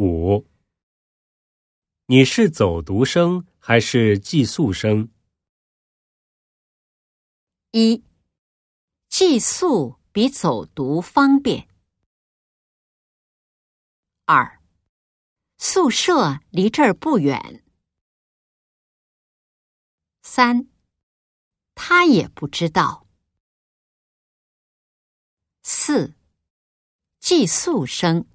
五。你是走读生还是寄宿生？一寄宿比走读方便。二宿舍离这儿不远。三他也不知道。四寄宿生。